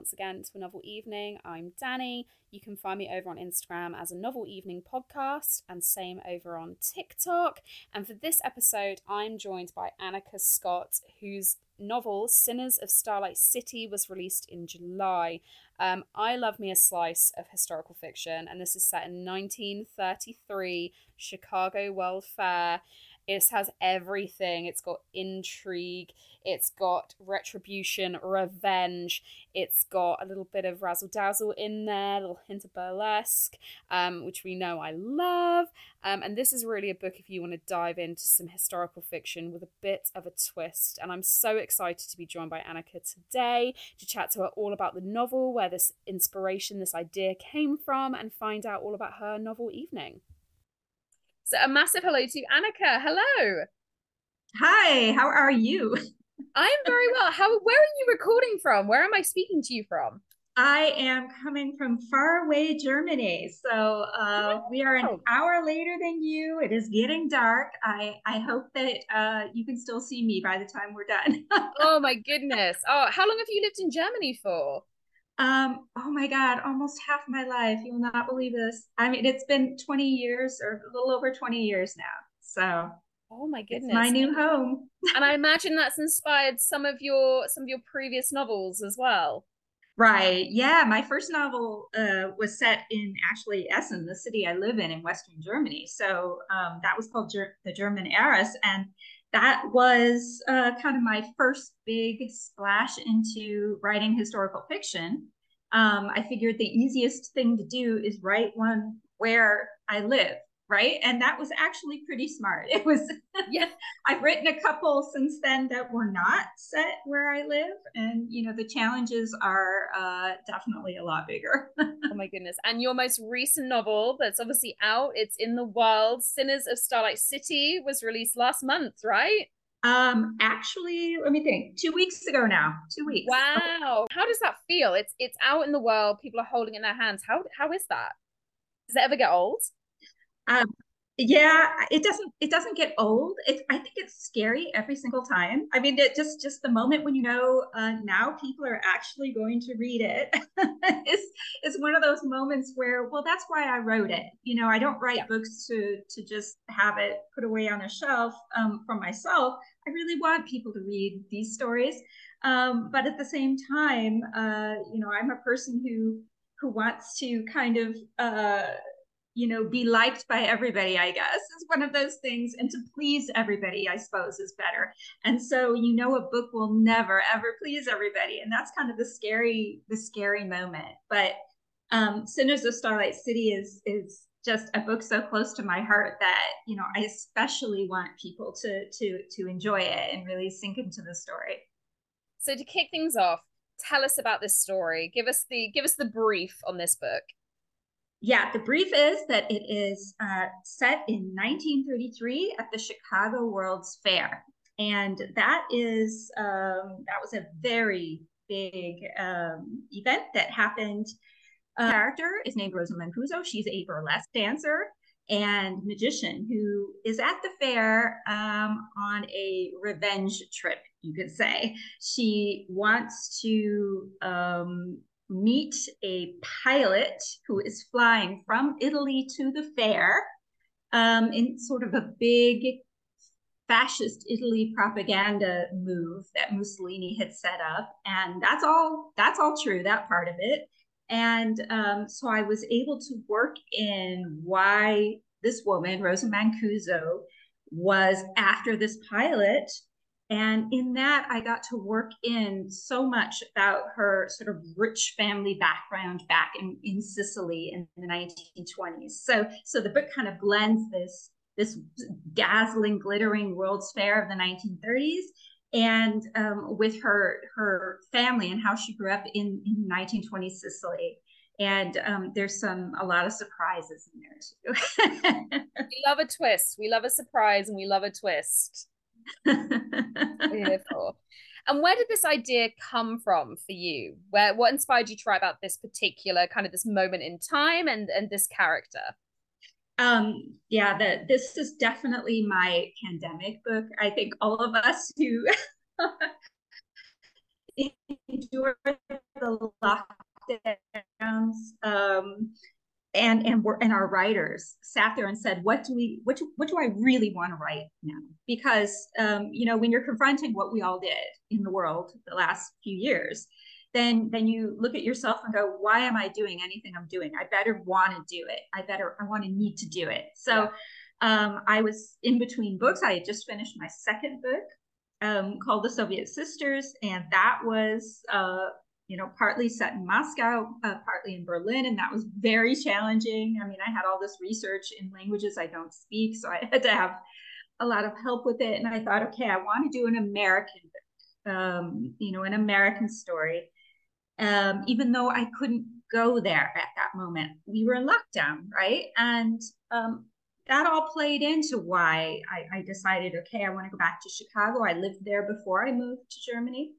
once again to a novel evening. I'm Dannie. You can find me over on Instagram as a novel evening podcast, and same over on TikTok. And for this episode, I'm joined by Anika Scott, whose novel Sinners of Starlight City was released in July. Um, I love me a slice of historical fiction, and this is set in 1933 Chicago World Fair. It has everything. It's got intrigue. It's got retribution, revenge. It's got a little bit of razzle dazzle in there, a little hint of burlesque, um, which we know I love. Um, and this is really a book if you want to dive into some historical fiction with a bit of a twist. And I'm so excited to be joined by Anika today to chat to her all about the novel, where this inspiration, this idea came from, and find out all about her novel evening. So a massive hello to Anika. Hello. Hi, how are you? I'm very well. How where are you recording from? Where am I speaking to you from? I am coming from far away Germany. So uh, we are an hour later than you. It is getting dark. I, I hope that uh, you can still see me by the time we're done. oh my goodness. Oh, how long have you lived in Germany for? Um, oh my God, almost half my life. You will not believe this. I mean, it's been 20 years or a little over 20 years now. So Oh my goodness. my new home. and I imagine that's inspired some of your some of your previous novels as well. Right. Yeah. My first novel uh, was set in actually Essen, the city I live in in Western Germany. So um, that was called Ger- The German Heiress. And that was uh, kind of my first big splash into writing historical fiction. Um, I figured the easiest thing to do is write one where I live right? And that was actually pretty smart. It was, yeah, I've written a couple since then that were not set where I live. And, you know, the challenges are uh, definitely a lot bigger. oh my goodness. And your most recent novel that's obviously out, it's in the world, Sinners of Starlight City, was released last month, right? Um, actually, let me think. Two weeks ago now. Two weeks. Wow. How does that feel? It's it's out in the world, people are holding in their hands. How how is that? Does it ever get old? Um, yeah, it doesn't it doesn't get old. It's I think it's scary every single time. I mean, it just just the moment when you know uh, now people are actually going to read it is is one of those moments where well that's why I wrote it. You know, I don't write yeah. books to to just have it put away on a shelf um, for myself. I really want people to read these stories, um, but at the same time, uh, you know, I'm a person who who wants to kind of uh, you know, be liked by everybody, I guess, is one of those things. And to please everybody, I suppose, is better. And so you know a book will never ever please everybody. And that's kind of the scary, the scary moment. But um Sinners of Starlight City is is just a book so close to my heart that, you know, I especially want people to to to enjoy it and really sink into the story. So to kick things off, tell us about this story. Give us the give us the brief on this book yeah, the brief is that it is uh, set in 1933 at the Chicago World's Fair, and that is um, that was a very big um, event that happened. Uh, character is named Rosa Mancuso. She's a burlesque dancer and magician who is at the fair um, on a revenge trip, you could say. She wants to um, meet a pilot who is flying from Italy to the fair um, in sort of a big fascist Italy propaganda move that Mussolini had set up. And that's all that's all true, that part of it. And um, so I was able to work in why this woman, Rosa Mancuso, was after this pilot and in that, I got to work in so much about her sort of rich family background back in, in Sicily in the 1920s. So, so the book kind of blends this, this dazzling, glittering World's Fair of the 1930s and um, with her her family and how she grew up in, in 1920s Sicily. And um, there's some a lot of surprises in there too. we love a twist. We love a surprise, and we love a twist. Beautiful. And where did this idea come from for you? Where what inspired you to write about this particular kind of this moment in time and and this character? Um, yeah, that this is definitely my pandemic book. I think all of us who in during the lockdowns, um, and and we're and our writers sat there and said, "What do we? What do, what do I really want to write now?" Because um, you know, when you're confronting what we all did in the world the last few years, then then you look at yourself and go, "Why am I doing anything I'm doing? I better want to do it. I better I want to need to do it." So. Um, I was in between books. I had just finished my second book, um, called The Soviet Sisters, and that was, uh, you know, partly set in Moscow, uh, partly in Berlin, and that was very challenging. I mean, I had all this research in languages I don't speak, so I had to have a lot of help with it. And I thought, okay, I want to do an American um, you know, an American story. Um, even though I couldn't go there at that moment, we were in lockdown, right? And um, that all played into why I, I decided, okay, I want to go back to Chicago. I lived there before I moved to Germany.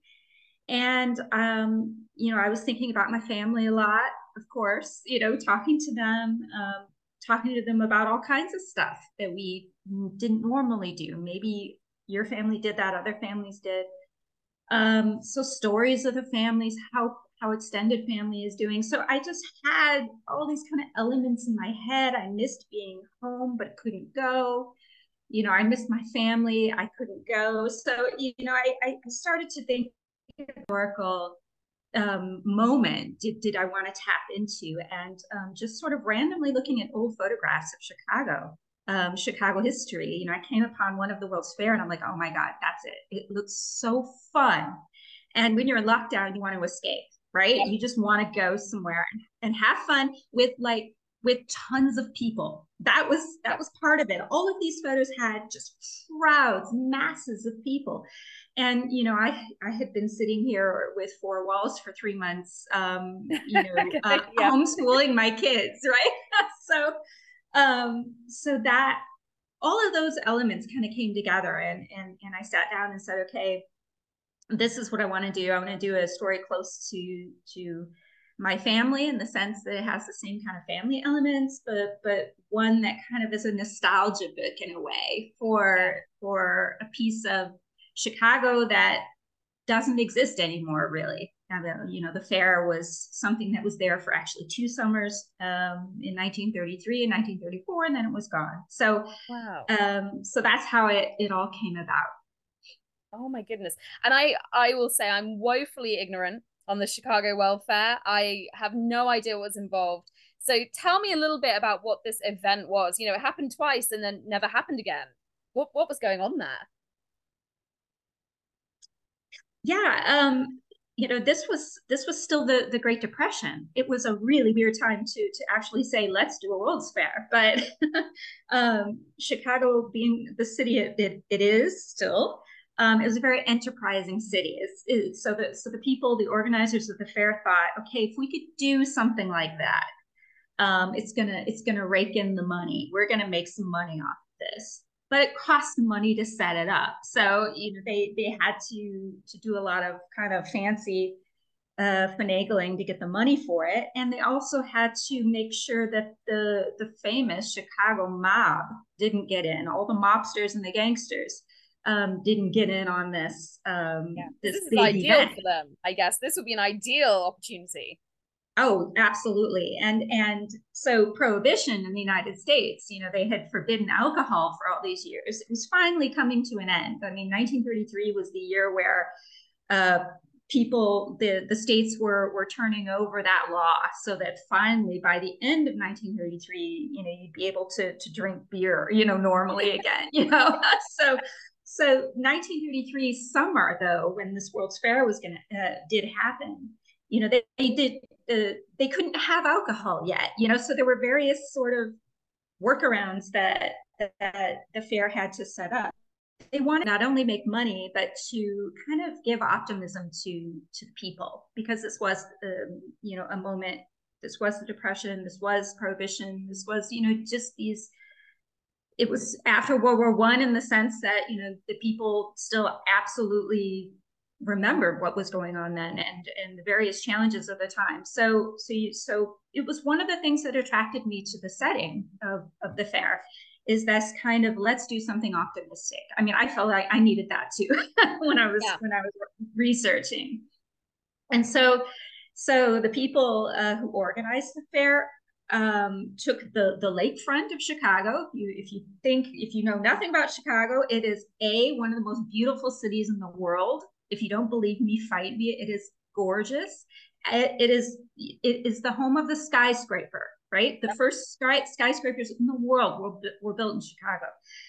And, um, you know, I was thinking about my family a lot, of course, you know, talking to them, um, talking to them about all kinds of stuff that we didn't normally do. Maybe your family did that, other families did. Um, so stories of the families, how how extended family is doing. So I just had all these kind of elements in my head. I missed being home, but couldn't go. You know, I missed my family. I couldn't go. So, you know, I, I started to think historical um, moment did, did I want to tap into? And um, just sort of randomly looking at old photographs of Chicago, um, Chicago history, you know, I came upon one of the World's Fair and I'm like, oh my God, that's it. It looks so fun. And when you're in lockdown, you want to escape right? You just want to go somewhere and, and have fun with like with tons of people. That was that was part of it. All of these photos had just crowds, masses of people. And you know, I I had been sitting here with four walls for three months, um, you know, uh, yeah. homeschooling my kids, right? so, um, so that all of those elements kind of came together, and and and I sat down and said, okay, this is what I want to do. I want to do a story close to to my family in the sense that it has the same kind of family elements, but but one that kind of is a nostalgia book in a way for for a piece of Chicago that doesn't exist anymore, really. You know, the fair was something that was there for actually two summers um, in 1933 and 1934, and then it was gone. So, wow. um, so that's how it it all came about. Oh my goodness. And I I will say I'm woefully ignorant on the Chicago World Fair. I have no idea what's involved. So tell me a little bit about what this event was. You know, it happened twice and then never happened again. What what was going on there? Yeah, um, you know, this was this was still the the Great Depression. It was a really weird time to to actually say let's do a World's Fair. But um, Chicago, being the city it, it, is still, um, it was a very enterprising city. It's, it's, so the so the people, the organizers of the fair thought, okay, if we could do something like that, um, it's gonna it's gonna rake in the money. We're gonna make some money off of this. But it costs money to set it up. So you know they they had to to do a lot of kind of fancy uh, finagling to get the money for it, and they also had to make sure that the the famous Chicago mob didn't get in. All the mobsters and the gangsters um, didn't get in on this. Um, yeah. This, this is ideal event. for them, I guess. This would be an ideal opportunity. Oh, absolutely. And and so prohibition in the United States, you know, they had forbidden alcohol for all these years. It was finally coming to an end. I mean, 1933 was the year where uh, people, the the states were were turning over that law, so that finally by the end of 1933, you know, you'd be able to to drink beer, you know, normally again. You know, so so 1933 summer, though, when this World's Fair was going to uh, did happen, you know, they, they did uh, they couldn't have alcohol yet, you know, so there were various sort of workarounds that that the fair had to set up. They wanted not only make money, but to kind of give optimism to to the people because this was, um, you know, a moment. This was the depression. This was prohibition. This was, you know, just these it was after World War One in the sense that you know the people still absolutely remember what was going on then and and the various challenges of the time. So so you, so it was one of the things that attracted me to the setting of of the fair is this kind of let's do something optimistic. I mean, I felt like I needed that too when I was yeah. when I was researching. And so, so the people uh, who organized the fair um, took the the lakefront of Chicago. If you if you think if you know nothing about Chicago, it is a one of the most beautiful cities in the world. If you don't believe me, fight me. It is gorgeous. it, it is it is the home of the skyscraper. Right, the first sky, skyscrapers in the world were, were built in Chicago.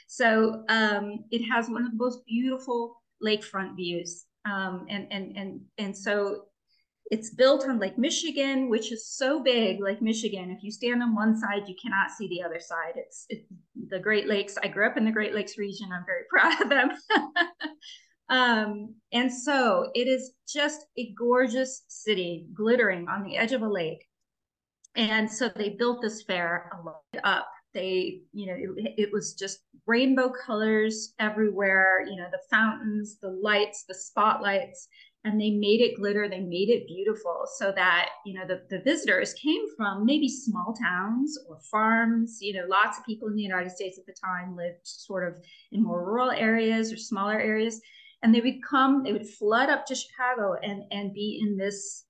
So um, it has one of the most beautiful lakefront views, um, and and and and so it's built on Lake Michigan, which is so big, Lake Michigan. If you stand on one side, you cannot see the other side. It's, it's the Great Lakes. I grew up in the Great Lakes region. I'm very proud of them. um, and so it is just a gorgeous city, glittering on the edge of a lake. And so they built this fair up. They, you know, it, it was just rainbow colors everywhere. You know, the fountains, the lights, the spotlights and they made it glitter they made it beautiful so that you know the, the visitors came from maybe small towns or farms you know lots of people in the united states at the time lived sort of in more rural areas or smaller areas and they would come they would flood up to chicago and and be in this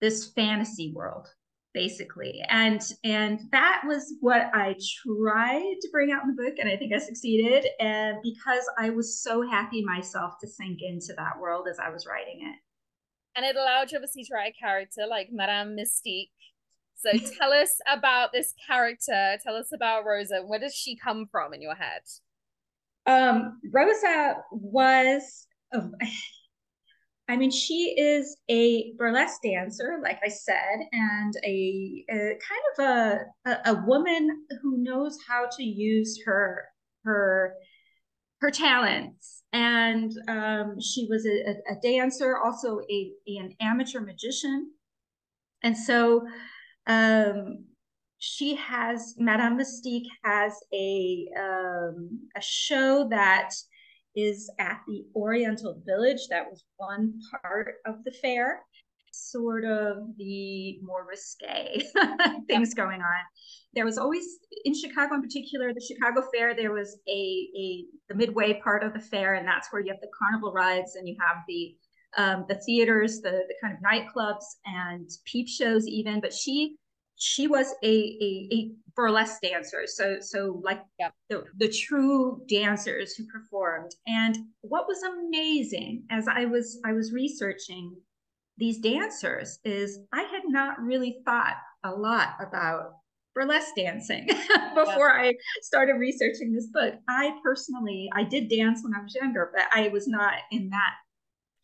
this fantasy world basically. And and that was what i tried to bring out in the book and i think i succeeded and because i was so happy myself to sink into that world as i was writing it. And it allowed you obviously to write a character like madame mystique. So tell us about this character. Tell us about rosa. Where does she come from in your head? Um rosa was oh, I mean, she is a burlesque dancer, like I said, and a, a kind of a, a, a woman who knows how to use her her her talents. And um, she was a, a, dancer, also a, an amateur magician, and so um, she has Madame Mystique has a um, a show that is at the Oriental Village. That was one part of the fair, sort of the more risque things going on. There was always in Chicago, in particular, the Chicago Fair. There was a a the midway part of the fair, and that's where you have the carnival rides and you have the um, the theaters, the the kind of nightclubs and peep shows, even. But she she was a, a, a burlesque dancer. So, so like the, the true dancers who performed. And what was amazing as I was, I was researching these dancers is I had not really thought a lot about burlesque dancing before. I started researching this book. I personally, I did dance when I was younger, but I was not in that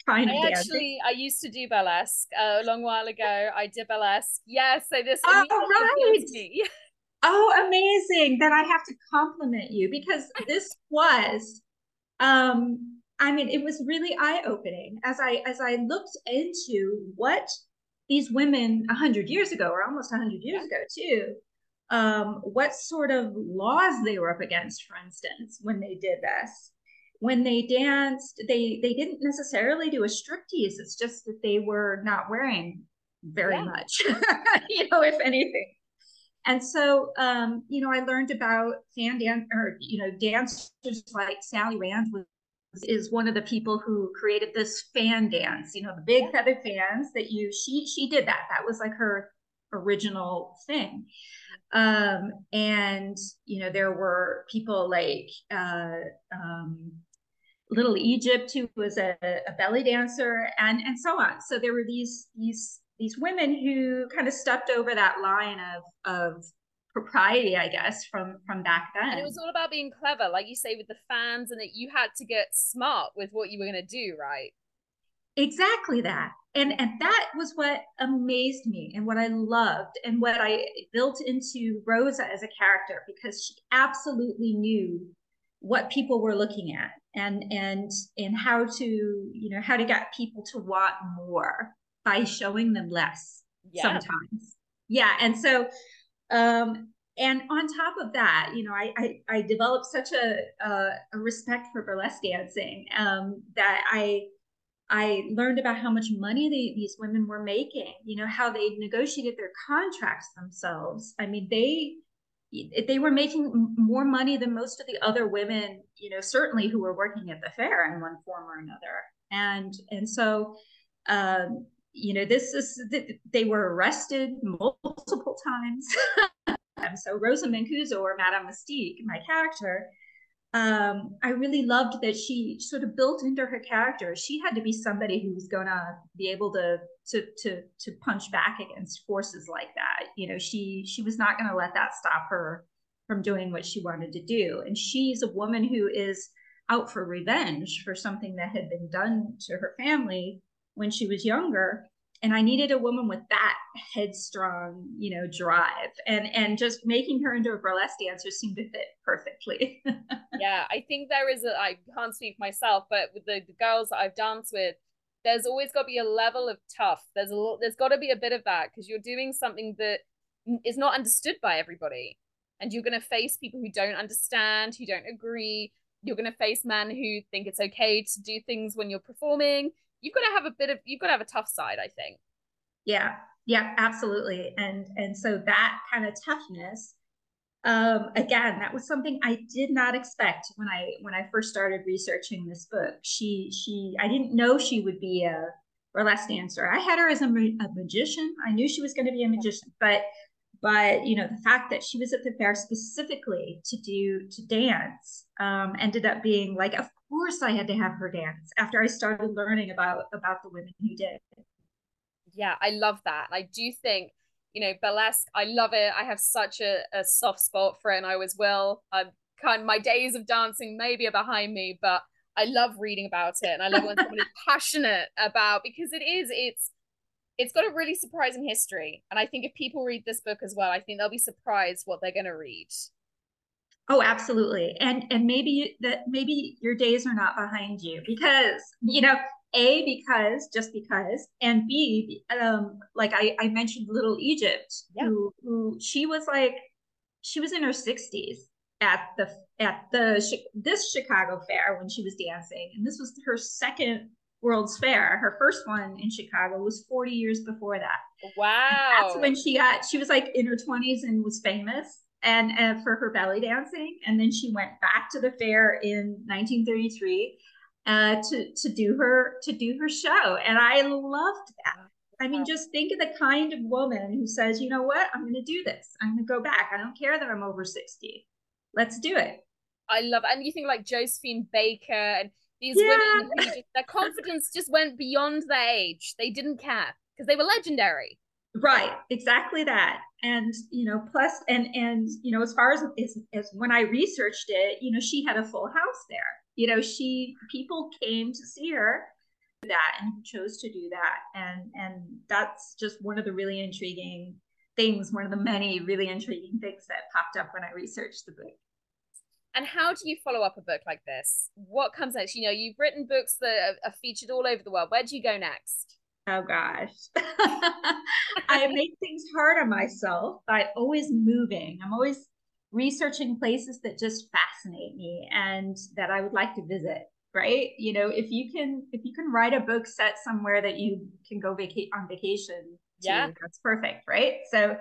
kind I of actually I used to do burlesque uh, a long while ago. I did burlesque. Yes, yeah, so this oh, right. Oh, amazing. That I have to compliment you because this was um I mean it was really eye-opening as I as I looked into what these women 100 years ago or almost 100 years ago too um what sort of laws they were up against for instance when they did this when they danced, they they didn't necessarily do a striptease. It's just that they were not wearing very yeah. much, you know, if anything. And so, um, you know, I learned about fan dance or you know dancers like Sally Rand was is one of the people who created this fan dance. You know, the big feather fans that you she she did that. That was like her original thing um and you know there were people like uh um Little Egypt, who was a, a belly dancer, and and so on. So there were these these these women who kind of stepped over that line of of propriety, I guess, from from back then. And it was all about being clever, like you say, with the fans, and that you had to get smart with what you were going to do, right? Exactly that. And and that was what amazed me and what I loved and what I built into Rosa as a character because she absolutely knew what people were looking at and and and how to you know how to get people to want more by showing them less yeah. sometimes yeah and so um and on top of that you know i i, I developed such a, a, a respect for burlesque dancing um that i I learned about how much money they, these women were making, you know, how they negotiated their contracts themselves. I mean, they they were making more money than most of the other women, you know, certainly who were working at the fair in one form or another. And and so, um, you know, this is they were arrested multiple times. so Rosa Mancuso or Madame Mystique, my character, um, I really loved that she sort of built into her character. She had to be somebody who was gonna be able to to to to punch back against forces like that. You know, she she was not gonna let that stop her from doing what she wanted to do. And she's a woman who is out for revenge for something that had been done to her family when she was younger and I needed a woman with that headstrong, you know, drive, and and just making her into a burlesque dancer seemed to fit perfectly. yeah, I think there is a. I can't speak myself, but with the, the girls that I've danced with, there's always got to be a level of tough. There's a there's got to be a bit of that because you're doing something that is not understood by everybody, and you're going to face people who don't understand, who don't agree. You're going to face men who think it's okay to do things when you're performing you've got to have a bit of you've got to have a tough side i think. Yeah yeah absolutely. And and so that kind of toughness um again that was something i did not expect when i when i first started researching this book. She she i didn't know she would be a burlesque dancer i had her as a, a magician. I knew she was going to be a magician but but you know the fact that she was at the fair specifically to do to dance um, ended up being like of course I had to have her dance after I started learning about about the women who did. Yeah, I love that. I do think, you know, burlesque, I love it. I have such a, a soft spot for it and I always will. I'm kind of, my days of dancing maybe are behind me, but I love reading about it and I love when someone is passionate about because it is, it's it's got a really surprising history. And I think if people read this book as well, I think they'll be surprised what they're gonna read. Oh, absolutely. And and maybe that maybe your days are not behind you because you know a because just because and b um like i i mentioned little egypt yeah. who who she was like she was in her 60s at the at the this chicago fair when she was dancing and this was her second world's fair her first one in chicago was 40 years before that wow that's when she got she was like in her 20s and was famous and, for her belly dancing. And then she went back to the fair in 1933 uh, to to do her to do her show, and I loved that. I mean, just think of the kind of woman who says, you know what, I'm going to do this. I'm going to go back. I don't care that I'm over 60. Let's do it. I love it. And you think like Josephine Baker and these yeah. women just, their confidence just went beyond their age. They didn't care because they were legendary. Right, exactly that. And you know, plus and and you know, as far as, as as when I researched it, you know, she had a full house there. You know, she people came to see her that and chose to do that. And and that's just one of the really intriguing things, one of the many really intriguing things that popped up when I researched the book. And how do you follow up a book like this? What comes next? You know, you've written books that are featured all over the world. Where do you go next? Oh gosh. I make things hard on myself by always moving. I'm always researching places that just fascinate me and that I would like to visit. Right. You know, if you can if you can write a book set somewhere that you can go vacate on vacation to, yeah. that's perfect. Right. So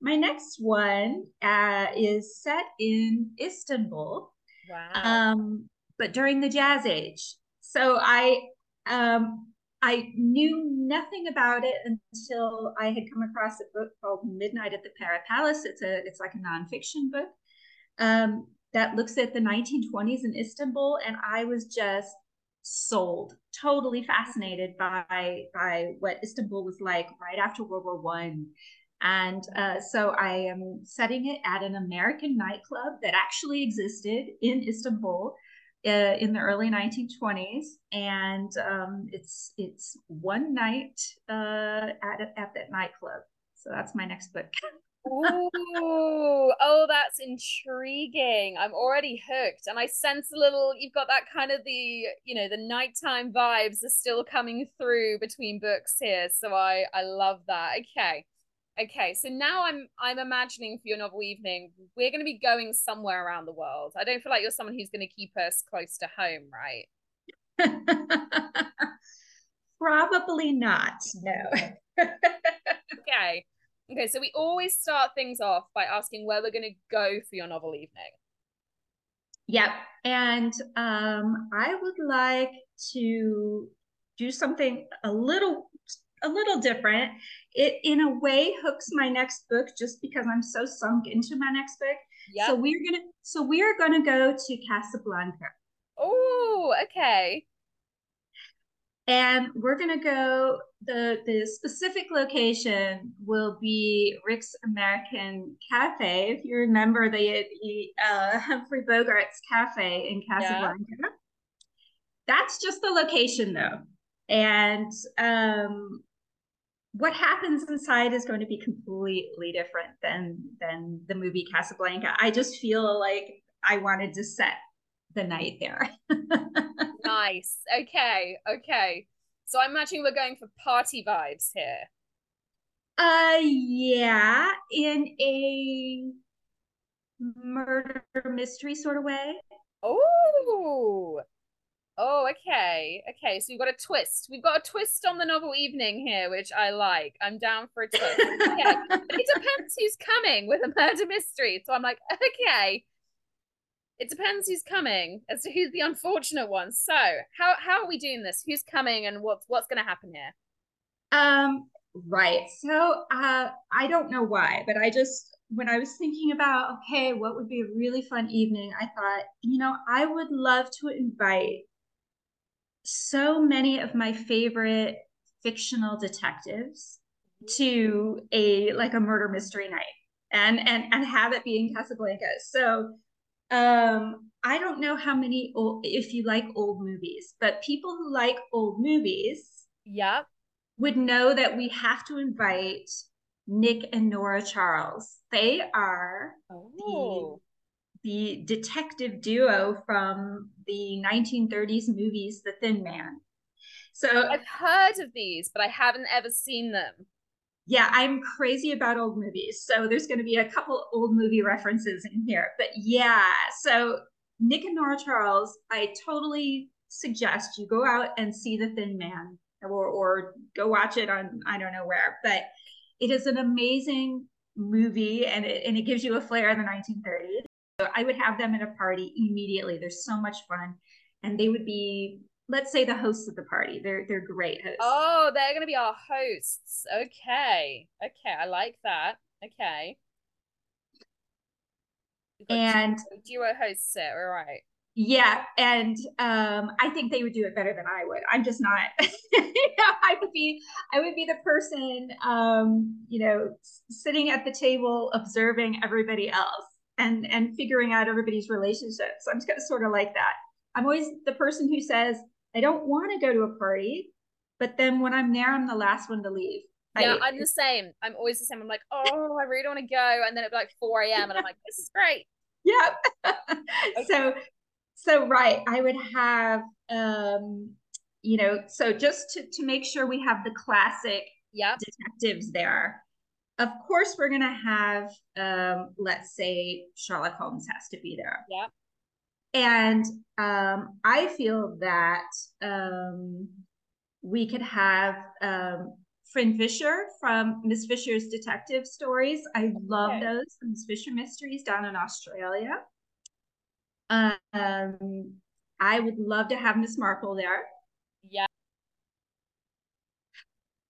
my next one uh, is set in Istanbul. Wow. Um, but during the jazz age. So I um I knew nothing about it until I had come across a book called Midnight at the Pera Palace. It's a it's like a nonfiction book um, that looks at the 1920s in Istanbul, and I was just sold, totally fascinated by by what Istanbul was like right after World War One. And uh, so I am setting it at an American nightclub that actually existed in Istanbul uh, in the early 1920s, and um, it's it's one night uh, at at that nightclub. So that's my next book. Ooh, oh, that's intriguing. I'm already hooked, and I sense a little. You've got that kind of the, you know, the nighttime vibes are still coming through between books here. So I, I love that. Okay, Okay, so now I'm I'm imagining for your novel evening, we're going to be going somewhere around the world. I don't feel like you're someone who's going to keep us close to home, right? Probably not. No. okay. Okay, so we always start things off by asking where we're going to go for your novel evening. Yep. And um, I would like to do something a little a little different. It in a way hooks my next book just because I'm so sunk into my next book. Yep. So we're gonna so we're gonna go to Casablanca. Oh, okay. And we're gonna go. the The specific location will be Rick's American Cafe. If you remember the uh, Humphrey Bogart's Cafe in Casablanca. Yeah. That's just the location, though, and um, what happens inside is going to be completely different than than the movie Casablanca. I just feel like I wanted to set the night there. nice. Okay. Okay. So I'm imagining we're going for party vibes here. Uh yeah, in a murder mystery sort of way. Oh, Oh, okay. Okay, so we've got a twist. We've got a twist on the novel evening here, which I like. I'm down for a twist. Okay. but it depends who's coming with a murder mystery. So I'm like, okay. It depends who's coming as to who's the unfortunate one. So how how are we doing this? Who's coming and what's what's gonna happen here? Um, right. So uh I don't know why, but I just when I was thinking about okay, what would be a really fun evening, I thought, you know, I would love to invite so many of my favorite fictional detectives to a like a murder mystery night and and and have it be in Casablanca. So um I don't know how many old if you like old movies, but people who like old movies yeah would know that we have to invite Nick and Nora Charles. They are oh the detective duo from the 1930s movies The Thin Man. So I've heard of these, but I haven't ever seen them. Yeah, I'm crazy about old movies. So there's going to be a couple old movie references in here. But yeah, so Nick and Nora Charles, I totally suggest you go out and see The Thin Man or or go watch it on I don't know where, but it is an amazing movie and it, and it gives you a flair of the 1930s. I would have them at a party immediately. They're so much fun. And they would be, let's say, the hosts of the party. They're they're great hosts. Oh, they're gonna be our hosts. Okay. Okay. I like that. Okay. And duo hosts it, all right. Yeah, and um, I think they would do it better than I would. I'm just not. I would be, I would be the person, um, you know, sitting at the table observing everybody else and and figuring out everybody's relationships. I'm just sort of like that. I'm always the person who says I don't want to go to a party, but then when I'm there, I'm the last one to leave. Yeah, I, am the same. I'm always the same. I'm like, oh, I really don't want to go, and then it'd be like 4 a.m. and I'm like, this is great. Yeah. okay. So, so right, I would have, um, you know, so just to to make sure we have the classic yep. detectives there of course we're going to have um, let's say sherlock holmes has to be there yeah and um, i feel that um, we could have um, Fisher from Miss Fisher's Detective Stories. I love okay. those Miss Fisher mysteries down in Australia. Um, I would love to have Miss Marple there. Yeah.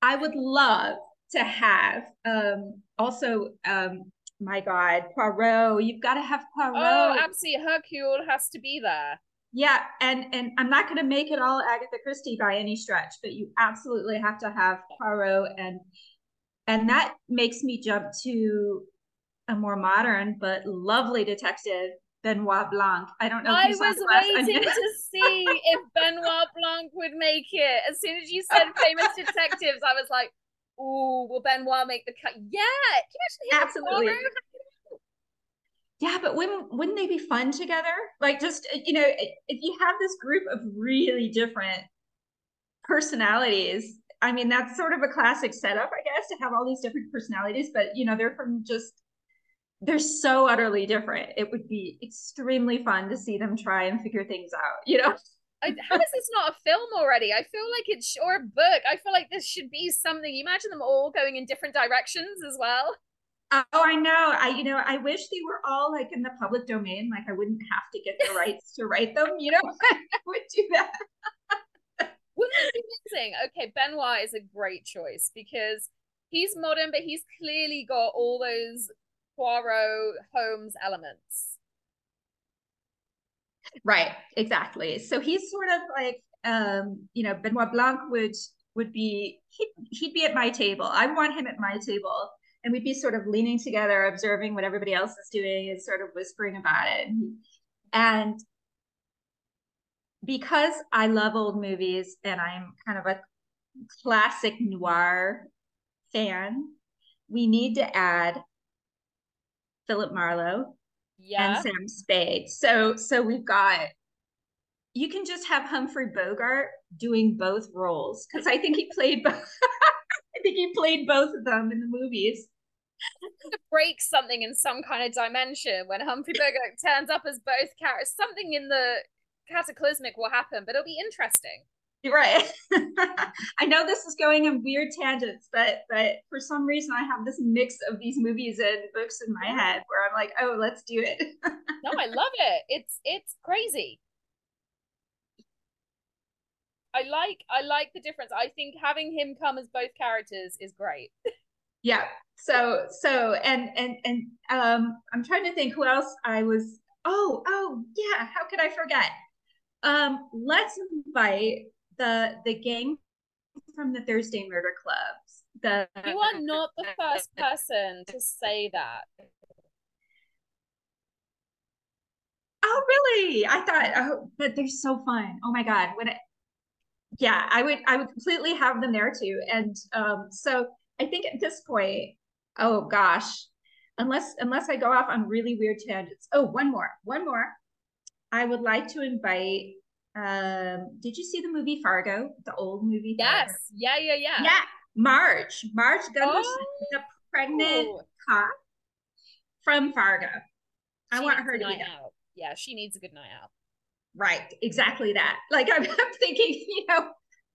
I would love to have. Um, also, um, my God, Poirot. You've got to have Poirot. Oh, absolutely. Hercule has to be there. Yeah, and and I'm not going to make it all Agatha Christie by any stretch, but you absolutely have to have Poirot, and and that makes me jump to a more modern but lovely detective, Benoit Blanc. I don't know. I was waiting to see if Benoit Blanc would make it. As soon as you said famous detectives, I was like, oh, will Benoit make the cut? Yeah, absolutely. Yeah, but wouldn't wouldn't they be fun together? Like, just uh, you know, if you have this group of really different personalities, I mean, that's sort of a classic setup, I guess, to have all these different personalities. But you know, they're from just they're so utterly different. It would be extremely fun to see them try and figure things out. You know. I, how is this not a film already? I feel like it's or a book. I feel like this should be something. You imagine them all going in different directions as well. Oh, I know. I you know, I wish they were all like in the public domain. Like I wouldn't have to get the rights to write them. You know, I would do that. Wouldn't it be amazing? Okay, Benoit is a great choice because he's modern, but he's clearly got all those Poirot Holmes elements. Right, exactly. So he's sort of like um, you know, Benoit Blanc would would be he'd, he'd be at my table. I want him at my table. And we'd be sort of leaning together, observing what everybody else is doing and sort of whispering about it. And because I love old movies and I'm kind of a classic noir fan, we need to add Philip Marlowe yeah. and Sam Spade. So so we've got you can just have Humphrey Bogart doing both roles because I think he played both. I think he played both of them in the movies. To break something in some kind of dimension when Humphrey Bogart turns up as both characters. Something in the cataclysmic will happen, but it'll be interesting. You're right. I know this is going in weird tangents, but but for some reason I have this mix of these movies and books in my head where I'm like, oh, let's do it. no, I love it. It's it's crazy. I like I like the difference. I think having him come as both characters is great. yeah. So so and and and um I'm trying to think who else I was oh oh yeah, how could I forget? Um let's invite the the gang from the Thursday Murder Clubs. The You are not the first person to say that. Oh really? I thought oh but they're so fun. Oh my god. When yeah, I would I would completely have them there too. And um, so I think at this point, oh gosh, unless unless I go off on really weird tangents. Oh, one more, one more. I would like to invite. Um, did you see the movie Fargo? The old movie. Yes. Fargo? Yeah. Yeah. Yeah. Yeah. Marge. Marge Gunderson, oh. the pregnant cop from Fargo. She I want her to be out. Yeah, she needs a good night out. Right, exactly that. Like I'm, I'm thinking, you know,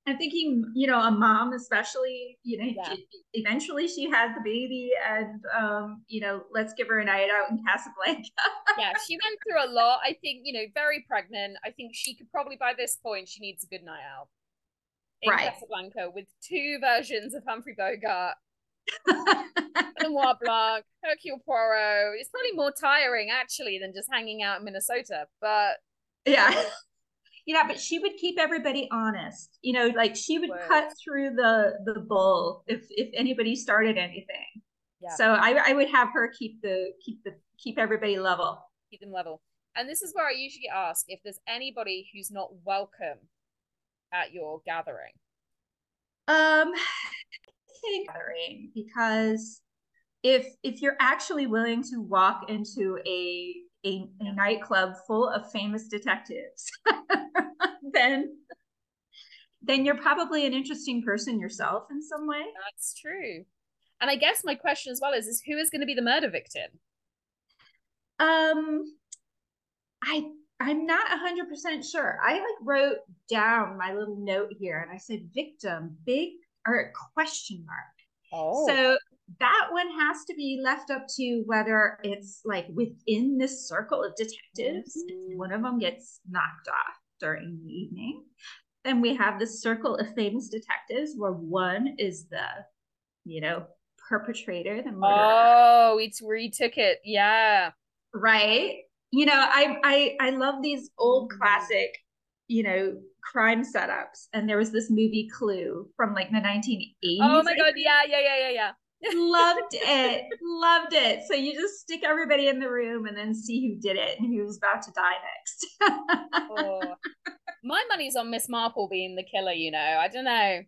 I'm thinking, you know, a mom, especially, you know, yeah. eventually she has the baby, and um, you know, let's give her a night out in Casablanca. yeah, she went through a lot. I think, you know, very pregnant. I think she could probably by this point she needs a good night out in right. Casablanca with two versions of Humphrey Bogart. Benoit Blanc, Hercule Poirot. It's probably more tiring actually than just hanging out in Minnesota, but yeah. Yeah, but she would keep everybody honest. You know, like she would cut through the the bull if if anybody started anything. Yeah. So I I would have her keep the keep the keep everybody level. Keep them level. And this is where I usually ask if there's anybody who's not welcome at your gathering. Um gathering because if if you're actually willing to walk into a a, a nightclub full of famous detectives, then then you're probably an interesting person yourself in some way. That's true. And I guess my question as well is is who is going to be the murder victim? Um I I'm not 100% sure. I like wrote down my little note here and I said victim, big or a question mark. Oh. So that one has to be left up to whether it's like within this circle of detectives, mm-hmm. one of them gets knocked off during the evening. Then we have the circle of famous detectives where one is the, you know, perpetrator, the murderer. Oh, we retook it. Yeah. Right. You know, I I I love these old mm-hmm. classic, you know, crime setups. And there was this movie Clue from like the 1980s. Oh my god, yeah, yeah, yeah, yeah, yeah loved it. Loved it. So you just stick everybody in the room and then see who did it and who's about to die next. Oh. my money's on miss marple being the killer you know. I don't know.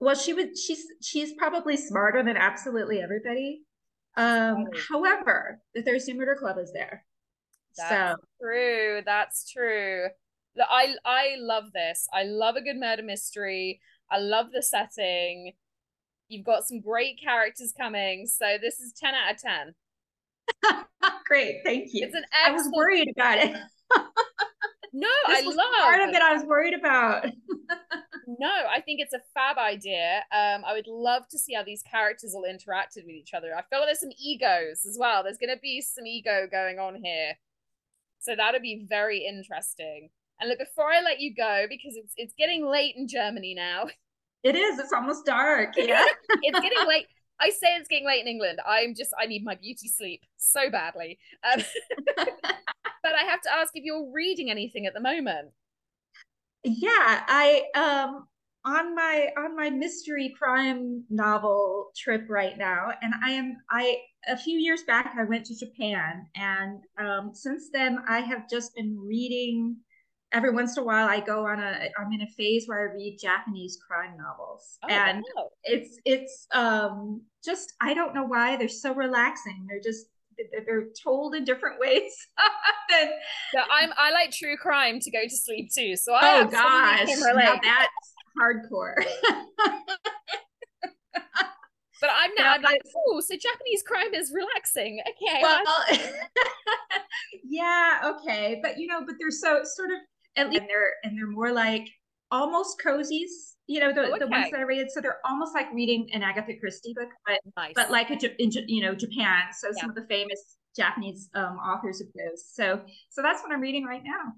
Well she would she's she's probably smarter than absolutely everybody. Um however the thursday murder club is there. That's so. true. That's true. I i love this. I love a good murder mystery. I love the setting You've got some great characters coming. So this is 10 out of 10. Great. Thank you. It's an excellent... I was worried about it. no, I love part of it I was worried about. no, I think it's a fab idea. Um, I would love to see how these characters will interacted with each other. I feel like there's some egos as well. There's going to be some ego going on here. So that'll be very interesting. And look, before I let you go, because it's it's getting late in Germany now. It is. It's almost dark. Yeah. it's getting late. I say it's getting late in England. I'm just I need my beauty sleep so badly. Um, but I have to ask if you're reading anything at the moment. Yeah, I um on my on my mystery crime novel trip right now and i am i a few years back i went to japan and um, since then i have just been reading every once in a while i go on a i'm in a phase where i read japanese crime novels oh, and wow. it's it's um just i don't know why they're so relaxing they're just they're told in different ways than... so i'm i like true crime to go to sleep too so I oh gosh now that's hardcore. but I'm now I'm like, oh, so Japanese crime is relaxing. Okay. Well, yeah, okay, but you know, but they're so sort of at least and they're and they're more like almost cozies. You know, the, oh, okay. the ones that I read, so they're almost like reading an Agatha Christie book, but nice. but like a, in you know Japan. So yeah. some of the famous Japanese um, authors of those. So so that's what I'm reading right now.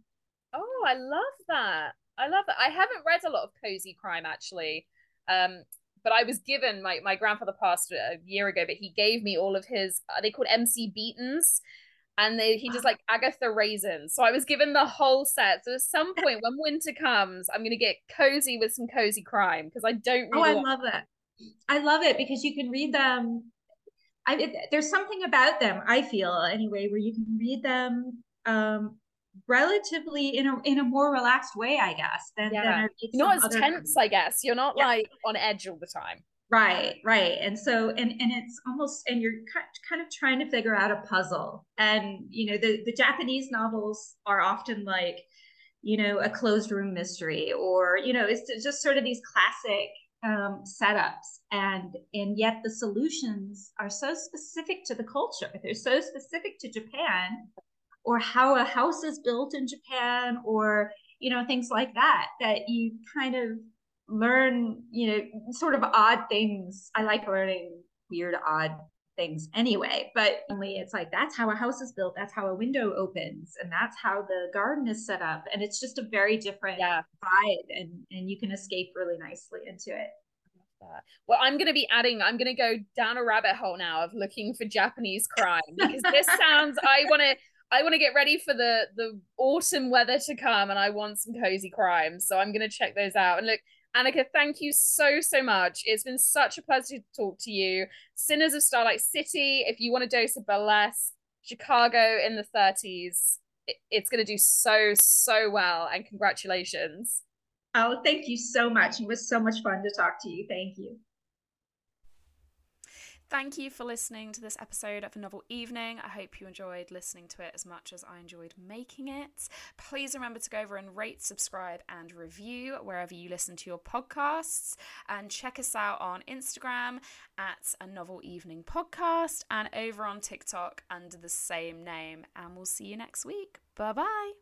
Oh, I love that. I love that I haven't read a lot of cozy crime actually. Um, but I was given my my grandfather passed a year ago, but he gave me all of his. Are they called MC Beatons? And they, he just like Agatha Raisins. So I was given the whole set. So at some point when winter comes, I'm gonna get cozy with some cozy crime because I don't. Really oh, I love it. I love it because you can read them. I it, there's something about them. I feel anyway where you can read them um relatively in a in a more relaxed way, I guess. Than, yeah. than not as tense, I guess. You're not yeah. like on edge all the time. Right, right. And so and and it's almost and you're kind of trying to figure out a puzzle. And you know, the the Japanese novels are often like you know a closed room mystery or you know it's just sort of these classic um, setups and and yet the solutions are so specific to the culture they're so specific to japan or how a house is built in Japan or you know things like that that you kind of learn you know sort of odd things i like learning weird odd things anyway but only it's like that's how a house is built that's how a window opens and that's how the garden is set up and it's just a very different yeah. vibe and and you can escape really nicely into it well, I'm going to be adding, I'm going to go down a rabbit hole now of looking for Japanese crime because this sounds, I want to, I want to get ready for the the autumn weather to come, and I want some cozy crimes. So I'm going to check those out. And look, Anika, thank you so so much. It's been such a pleasure to talk to you. Sinners of Starlight City. If you want a dose of burlesque, Chicago in the 30s. It's going to do so so well, and congratulations. Oh, thank you so much. It was so much fun to talk to you. Thank you. Thank you for listening to this episode of A Novel Evening. I hope you enjoyed listening to it as much as I enjoyed making it. Please remember to go over and rate, subscribe, and review wherever you listen to your podcasts. And check us out on Instagram at A Novel Evening Podcast and over on TikTok under the same name. And we'll see you next week. Bye bye.